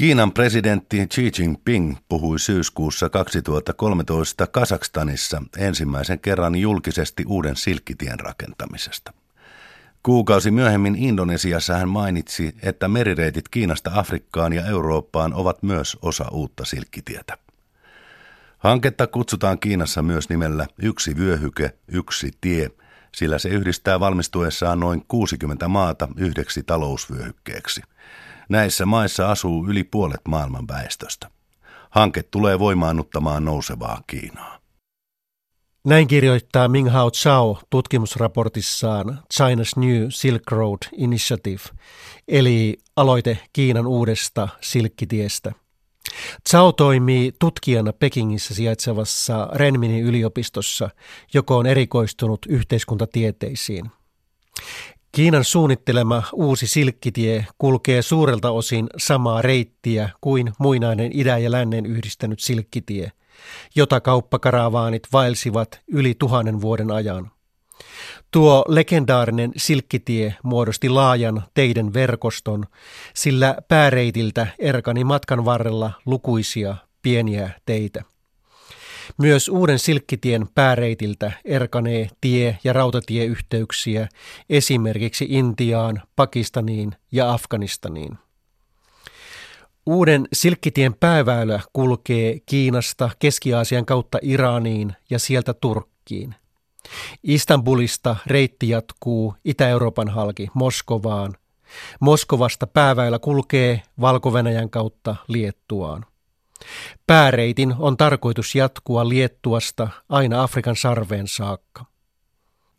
Kiinan presidentti Xi Jinping puhui syyskuussa 2013 Kasakstanissa ensimmäisen kerran julkisesti uuden silkkitien rakentamisesta. Kuukausi myöhemmin Indonesiassa hän mainitsi, että merireitit Kiinasta Afrikkaan ja Eurooppaan ovat myös osa uutta silkkitietä. Hanketta kutsutaan Kiinassa myös nimellä Yksi vyöhyke, yksi tie, sillä se yhdistää valmistuessaan noin 60 maata yhdeksi talousvyöhykkeeksi – Näissä maissa asuu yli puolet maailman väestöstä. Hanke tulee voimaannuttamaan nousevaa Kiinaa. Näin kirjoittaa Ming Hao Chao tutkimusraportissaan China's New Silk Road Initiative, eli aloite Kiinan uudesta silkkitiestä. Chao toimii tutkijana Pekingissä sijaitsevassa Renminin yliopistossa, joka on erikoistunut yhteiskuntatieteisiin. Kiinan suunnittelema uusi silkkitie kulkee suurelta osin samaa reittiä kuin muinainen idän ja lännen yhdistänyt silkkitie, jota kauppakaravaanit vaelsivat yli tuhannen vuoden ajan. Tuo legendaarinen silkkitie muodosti laajan teiden verkoston, sillä pääreitiltä erkani matkan varrella lukuisia pieniä teitä. Myös uuden silkkitien pääreitiltä erkanee tie- ja rautatieyhteyksiä esimerkiksi Intiaan, Pakistaniin ja Afganistaniin. Uuden silkkitien pääväylä kulkee Kiinasta Keski-Aasian kautta Iraniin ja sieltä Turkkiin. Istanbulista reitti jatkuu Itä-Euroopan halki Moskovaan. Moskovasta pääväylä kulkee valko kautta Liettuaan. Pääreitin on tarkoitus jatkua Liettuasta aina Afrikan sarveen saakka.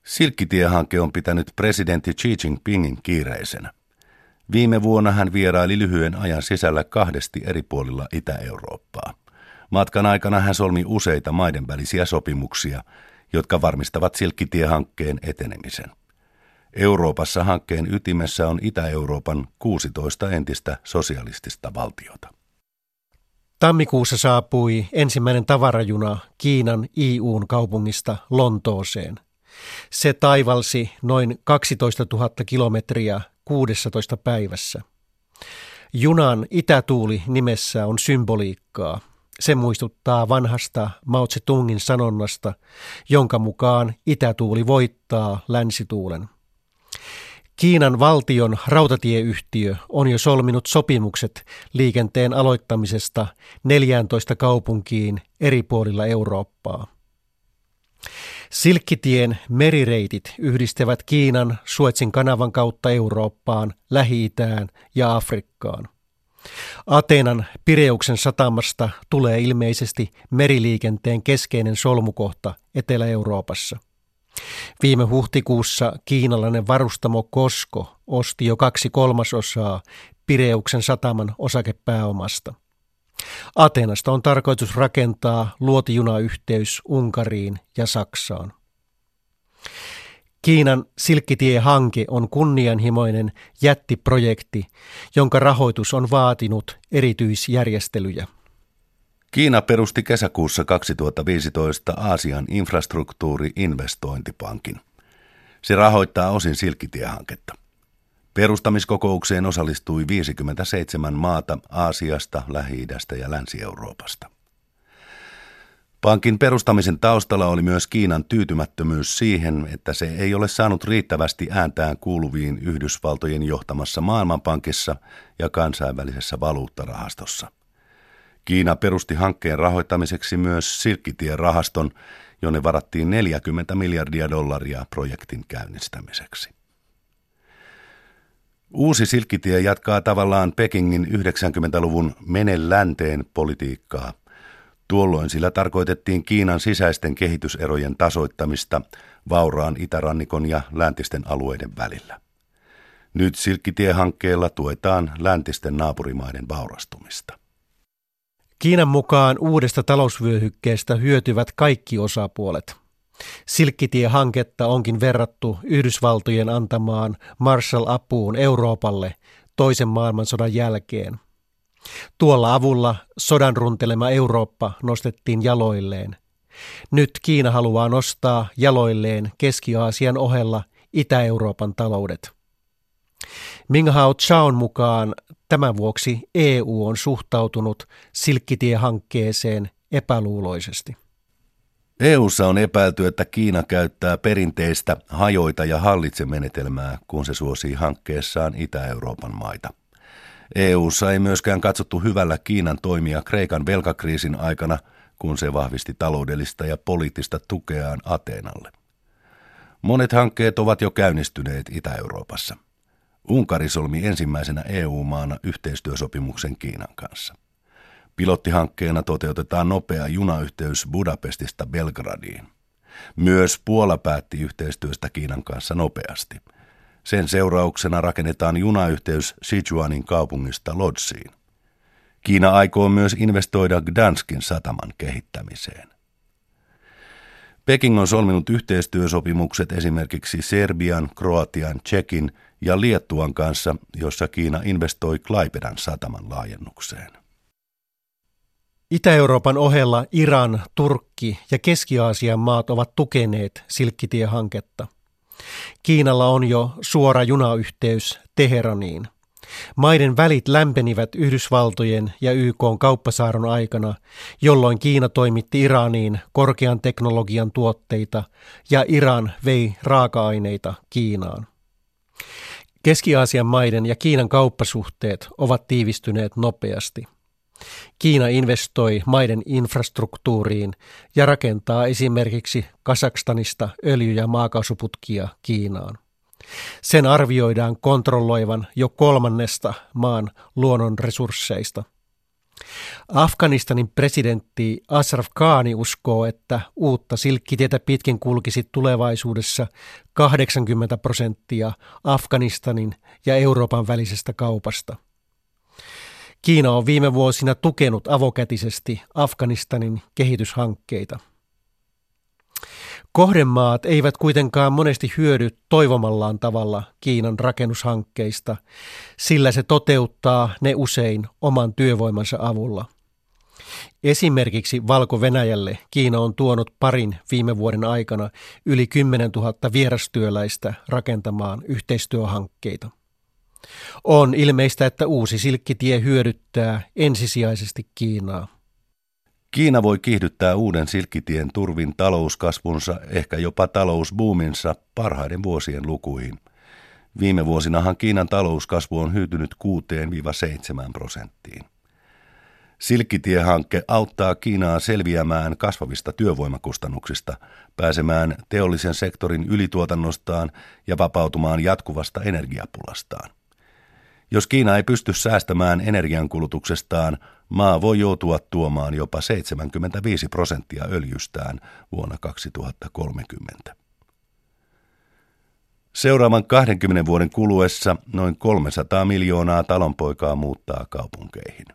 Silkkitiehanke on pitänyt presidentti Xi Jinpingin kiireisenä. Viime vuonna hän vieraili lyhyen ajan sisällä kahdesti eri puolilla Itä-Eurooppaa. Matkan aikana hän solmi useita maiden välisiä sopimuksia, jotka varmistavat Silkkitiehankkeen etenemisen. Euroopassa hankkeen ytimessä on Itä-Euroopan 16 entistä sosialistista valtiota. Tammikuussa saapui ensimmäinen tavarajuna Kiinan IUn kaupungista Lontooseen. Se taivalsi noin 12 000 kilometriä 16 päivässä. Junan itätuuli nimessä on symboliikkaa. Se muistuttaa vanhasta Mao Tse-tungin sanonnasta, jonka mukaan itätuuli voittaa länsituulen. Kiinan valtion rautatieyhtiö on jo solminut sopimukset liikenteen aloittamisesta 14 kaupunkiin eri puolilla Eurooppaa. Silkkitien merireitit yhdistävät Kiinan Suetsin kanavan kautta Eurooppaan, Lähi-Itään ja Afrikkaan. Ateenan Pireuksen satamasta tulee ilmeisesti meriliikenteen keskeinen solmukohta Etelä-Euroopassa – Viime huhtikuussa kiinalainen varustamo Kosko osti jo kaksi kolmasosaa Pireuksen sataman osakepääomasta. Atenasta on tarkoitus rakentaa luotijunayhteys Unkariin ja Saksaan. Kiinan Silkkitie-hanke on kunnianhimoinen jättiprojekti, jonka rahoitus on vaatinut erityisjärjestelyjä. Kiina perusti kesäkuussa 2015 Aasian infrastruktuuri-investointipankin. Se rahoittaa osin silkkitiehanketta. Perustamiskokoukseen osallistui 57 maata Aasiasta, Lähi-idästä ja Länsi-Euroopasta. Pankin perustamisen taustalla oli myös Kiinan tyytymättömyys siihen, että se ei ole saanut riittävästi ääntään kuuluviin Yhdysvaltojen johtamassa Maailmanpankissa ja kansainvälisessä valuuttarahastossa – Kiina perusti hankkeen rahoittamiseksi myös Silkkitien rahaston, jonne varattiin 40 miljardia dollaria projektin käynnistämiseksi. Uusi Silkkitie jatkaa tavallaan Pekingin 90-luvun mene länteen politiikkaa. Tuolloin sillä tarkoitettiin Kiinan sisäisten kehityserojen tasoittamista vauraan itärannikon ja läntisten alueiden välillä. Nyt Silkkitie-hankkeella tuetaan läntisten naapurimaiden vaurastumista. Kiinan mukaan uudesta talousvyöhykkeestä hyötyvät kaikki osapuolet. Silkkitie-hanketta onkin verrattu Yhdysvaltojen antamaan Marshall-apuun Euroopalle toisen maailmansodan jälkeen. Tuolla avulla sodan runtelema Eurooppa nostettiin jaloilleen. Nyt Kiina haluaa nostaa jaloilleen Keski-Aasian ohella Itä-Euroopan taloudet. Minghao Chaon mukaan Tämän vuoksi EU on suhtautunut silkkitie-hankkeeseen epäluuloisesti. EUssa on epäilty, että Kiina käyttää perinteistä hajoita ja hallitsemenetelmää, kun se suosii hankkeessaan Itä-Euroopan maita. EUssa ei myöskään katsottu hyvällä Kiinan toimia Kreikan velkakriisin aikana, kun se vahvisti taloudellista ja poliittista tukeaan Ateenalle. Monet hankkeet ovat jo käynnistyneet Itä-Euroopassa. Unkari solmi ensimmäisenä EU-maana yhteistyösopimuksen Kiinan kanssa. Pilottihankkeena toteutetaan nopea junayhteys Budapestista Belgradiin. Myös Puola päätti yhteistyöstä Kiinan kanssa nopeasti. Sen seurauksena rakennetaan junayhteys Sichuanin kaupungista Lodziin. Kiina aikoo myös investoida Gdanskin sataman kehittämiseen. Peking on solminut yhteistyösopimukset esimerkiksi Serbian, Kroatian, Tsekin ja Liettuan kanssa, jossa Kiina investoi Klaipedan sataman laajennukseen. Itä-Euroopan ohella Iran, Turkki ja Keski-Aasian maat ovat tukeneet Silkkitie-hanketta. Kiinalla on jo suora junayhteys Teheraniin. Maiden välit lämpenivät Yhdysvaltojen ja YK kauppasaaron aikana, jolloin Kiina toimitti Iraniin korkean teknologian tuotteita ja Iran vei raaka-aineita Kiinaan. Keski-Aasian maiden ja Kiinan kauppasuhteet ovat tiivistyneet nopeasti. Kiina investoi maiden infrastruktuuriin ja rakentaa esimerkiksi Kasakstanista öljy- ja maakaasuputkia Kiinaan. Sen arvioidaan kontrolloivan jo kolmannesta maan luonnon resursseista. Afganistanin presidentti Ashraf Ghani uskoo, että uutta silkkitietä pitkin kulkisi tulevaisuudessa 80 prosenttia Afganistanin ja Euroopan välisestä kaupasta. Kiina on viime vuosina tukenut avokätisesti Afganistanin kehityshankkeita. Kohdemaat eivät kuitenkaan monesti hyödy toivomallaan tavalla Kiinan rakennushankkeista, sillä se toteuttaa ne usein oman työvoimansa avulla. Esimerkiksi Valko-Venäjälle Kiina on tuonut parin viime vuoden aikana yli 10 000 vierastyöläistä rakentamaan yhteistyöhankkeita. On ilmeistä, että uusi silkkitie hyödyttää ensisijaisesti Kiinaa. Kiina voi kiihdyttää uuden silkkitien turvin talouskasvunsa, ehkä jopa talousbuuminsa parhaiden vuosien lukuihin. Viime vuosinahan Kiinan talouskasvu on hyytynyt 6-7 prosenttiin. Silkkitie-hankke auttaa Kiinaa selviämään kasvavista työvoimakustannuksista, pääsemään teollisen sektorin ylituotannostaan ja vapautumaan jatkuvasta energiapulastaan. Jos Kiina ei pysty säästämään energiankulutuksestaan, maa voi joutua tuomaan jopa 75 prosenttia öljystään vuonna 2030. Seuraavan 20 vuoden kuluessa noin 300 miljoonaa talonpoikaa muuttaa kaupunkeihin.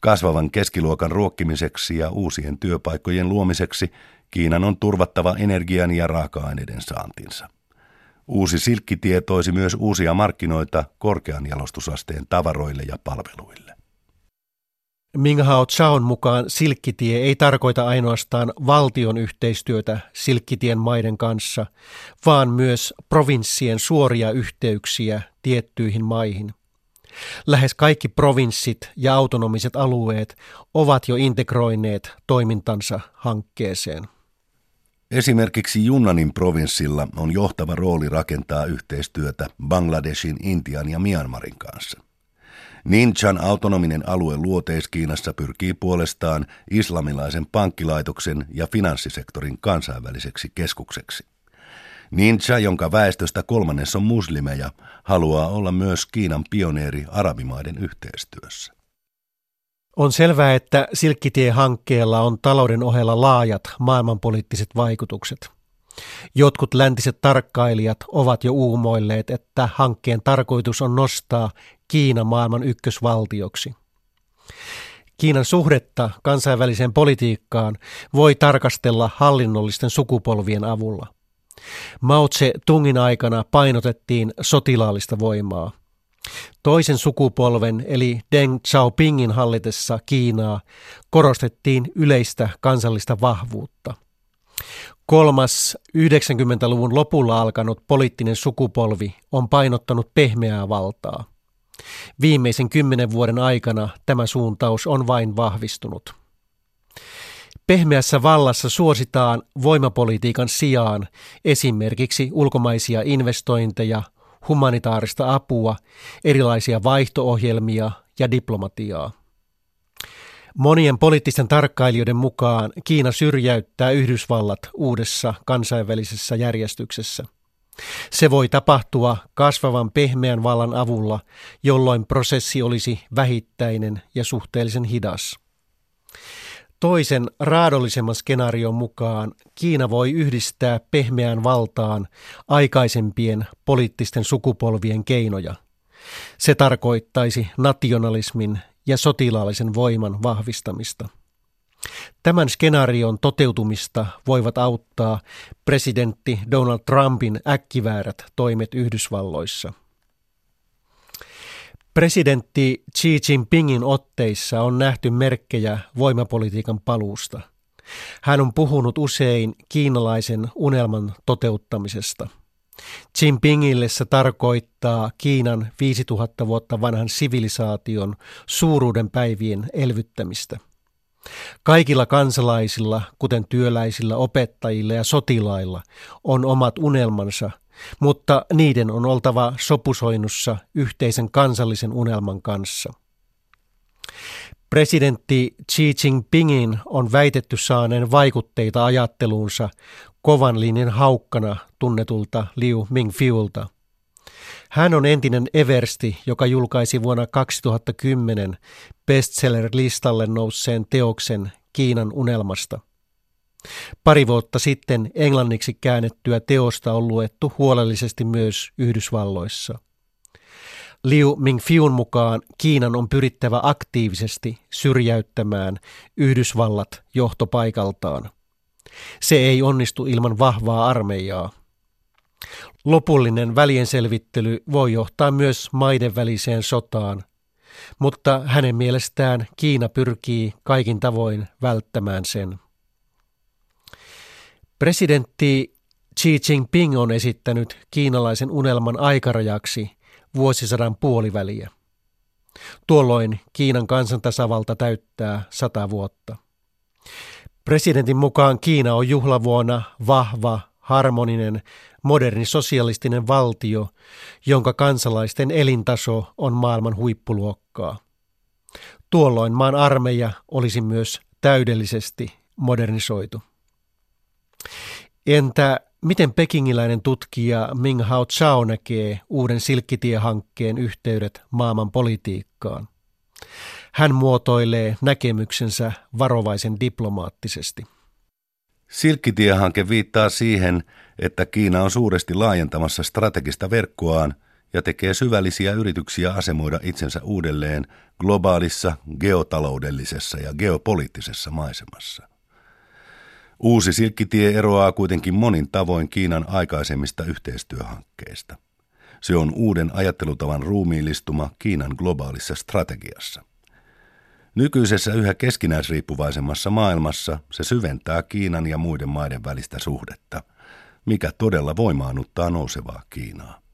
Kasvavan keskiluokan ruokkimiseksi ja uusien työpaikkojen luomiseksi Kiinan on turvattava energian ja raaka-aineiden saantinsa. Uusi silkkitie toisi myös uusia markkinoita korkean jalostusasteen tavaroille ja palveluille. Ming Hao Chaon mukaan silkkitie ei tarkoita ainoastaan valtion yhteistyötä silkkitien maiden kanssa, vaan myös provinssien suoria yhteyksiä tiettyihin maihin. Lähes kaikki provinssit ja autonomiset alueet ovat jo integroineet toimintansa hankkeeseen. Esimerkiksi Junnanin provinssilla on johtava rooli rakentaa yhteistyötä Bangladeshin, Intian ja Myanmarin kanssa. Ninchan autonominen alue Luoteis-Kiinassa pyrkii puolestaan islamilaisen pankkilaitoksen ja finanssisektorin kansainväliseksi keskukseksi. Ninja, jonka väestöstä kolmannes on muslimeja, haluaa olla myös Kiinan pioneeri arabimaiden yhteistyössä. On selvää, että Silkkitie-hankkeella on talouden ohella laajat maailmanpoliittiset vaikutukset. Jotkut läntiset tarkkailijat ovat jo uumoilleet, että hankkeen tarkoitus on nostaa Kiina maailman ykkösvaltioksi. Kiinan suhdetta kansainväliseen politiikkaan voi tarkastella hallinnollisten sukupolvien avulla. Mao Tse-tungin aikana painotettiin sotilaallista voimaa – Toisen sukupolven eli Deng Xiaopingin hallitessa Kiinaa korostettiin yleistä kansallista vahvuutta. Kolmas 90-luvun lopulla alkanut poliittinen sukupolvi on painottanut pehmeää valtaa. Viimeisen kymmenen vuoden aikana tämä suuntaus on vain vahvistunut. Pehmeässä vallassa suositaan voimapolitiikan sijaan esimerkiksi ulkomaisia investointeja, humanitaarista apua, erilaisia vaihtoohjelmia ja diplomatiaa. Monien poliittisten tarkkailijoiden mukaan Kiina syrjäyttää Yhdysvallat uudessa kansainvälisessä järjestyksessä. Se voi tapahtua kasvavan pehmeän vallan avulla, jolloin prosessi olisi vähittäinen ja suhteellisen hidas. Toisen raadollisemman skenaarion mukaan Kiina voi yhdistää pehmeään valtaan aikaisempien poliittisten sukupolvien keinoja. Se tarkoittaisi nationalismin ja sotilaallisen voiman vahvistamista. Tämän skenaarion toteutumista voivat auttaa presidentti Donald Trumpin äkkiväärät toimet Yhdysvalloissa. Presidentti Xi Jinpingin otteissa on nähty merkkejä voimapolitiikan paluusta. Hän on puhunut usein kiinalaisen unelman toteuttamisesta – Jinpingille se tarkoittaa Kiinan 5000 vuotta vanhan sivilisaation suuruuden päivien elvyttämistä. Kaikilla kansalaisilla, kuten työläisillä, opettajilla ja sotilailla, on omat unelmansa, mutta niiden on oltava sopusoinnussa yhteisen kansallisen unelman kanssa. Presidentti Xi Jinpingin on väitetty saaneen vaikutteita ajatteluunsa kovan linjan haukkana tunnetulta Liu Mingfiulta. Hän on entinen Eversti, joka julkaisi vuonna 2010 bestseller-listalle nousseen teoksen Kiinan unelmasta. Pari vuotta sitten englanniksi käännettyä teosta on luettu huolellisesti myös Yhdysvalloissa. Liu Mingfiun mukaan Kiinan on pyrittävä aktiivisesti syrjäyttämään Yhdysvallat johtopaikaltaan. Se ei onnistu ilman vahvaa armeijaa. Lopullinen välienselvittely voi johtaa myös maiden väliseen sotaan, mutta hänen mielestään Kiina pyrkii kaikin tavoin välttämään sen. Presidentti Xi Jinping on esittänyt kiinalaisen unelman aikarajaksi vuosisadan puoliväliä. Tuolloin Kiinan kansantasavalta täyttää sata vuotta. Presidentin mukaan Kiina on juhlavuonna vahva, harmoninen, moderni sosialistinen valtio, jonka kansalaisten elintaso on maailman huippuluokkaa. Tuolloin maan armeija olisi myös täydellisesti modernisoitu. Entä miten pekingiläinen tutkija Ming Hao Chao näkee uuden silkkitiehankkeen yhteydet maailman politiikkaan? Hän muotoilee näkemyksensä varovaisen diplomaattisesti. Silkkitiehanke viittaa siihen, että Kiina on suuresti laajentamassa strategista verkkoaan ja tekee syvällisiä yrityksiä asemoida itsensä uudelleen globaalissa, geotaloudellisessa ja geopoliittisessa maisemassa. Uusi silkkitie eroaa kuitenkin monin tavoin Kiinan aikaisemmista yhteistyöhankkeista. Se on uuden ajattelutavan ruumiillistuma Kiinan globaalissa strategiassa. Nykyisessä yhä keskinäisriippuvaisemmassa maailmassa se syventää Kiinan ja muiden maiden välistä suhdetta, mikä todella voimaannuttaa nousevaa Kiinaa.